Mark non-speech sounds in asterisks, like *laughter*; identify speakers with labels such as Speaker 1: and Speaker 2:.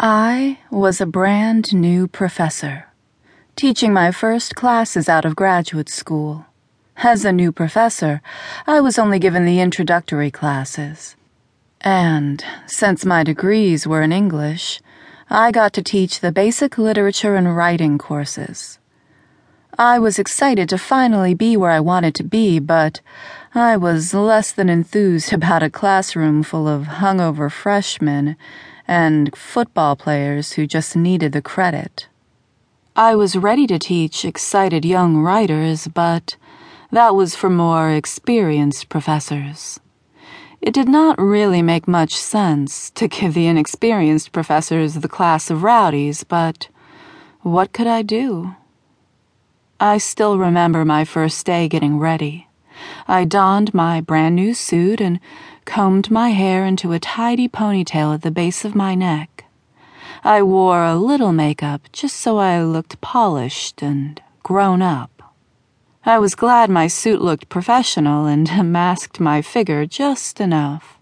Speaker 1: I was a brand new professor, teaching my first classes out of graduate school. As a new professor, I was only given the introductory classes. And since my degrees were in English, I got to teach the basic literature and writing courses. I was excited to finally be where I wanted to be, but I was less than enthused about a classroom full of hungover freshmen and football players who just needed the credit. I was ready to teach excited young writers, but that was for more experienced professors. It did not really make much sense to give the inexperienced professors the class of rowdies, but what could I do? I still remember my first day getting ready. I donned my brand new suit and combed my hair into a tidy ponytail at the base of my neck. I wore a little makeup just so I looked polished and grown up. I was glad my suit looked professional and *laughs* masked my figure just enough.